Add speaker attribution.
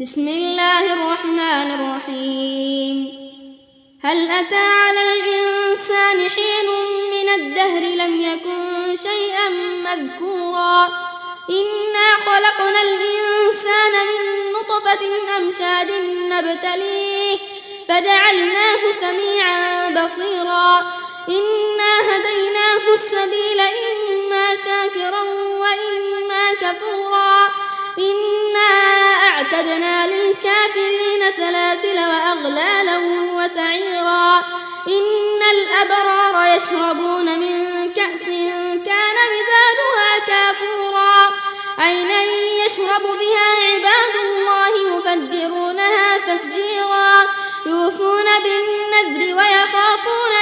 Speaker 1: بسم الله الرحمن الرحيم. هل أتى على الإنسان حين من الدهر لم يكن شيئا مذكورا. إنا خلقنا الإنسان من نطفة أمشاد نبتليه فجعلناه سميعا بصيرا. إنا هديناه السبيل إما شاكرا وإما كفورا. أعتدنا للكافرين سلاسل وأغلالا وسعيرا. إن الأبرار يشربون من كأس كان مزاجها كافورا. عينا يشرب بها عباد الله يفجرونها تفجيرا. يوفون بالنذر ويخافون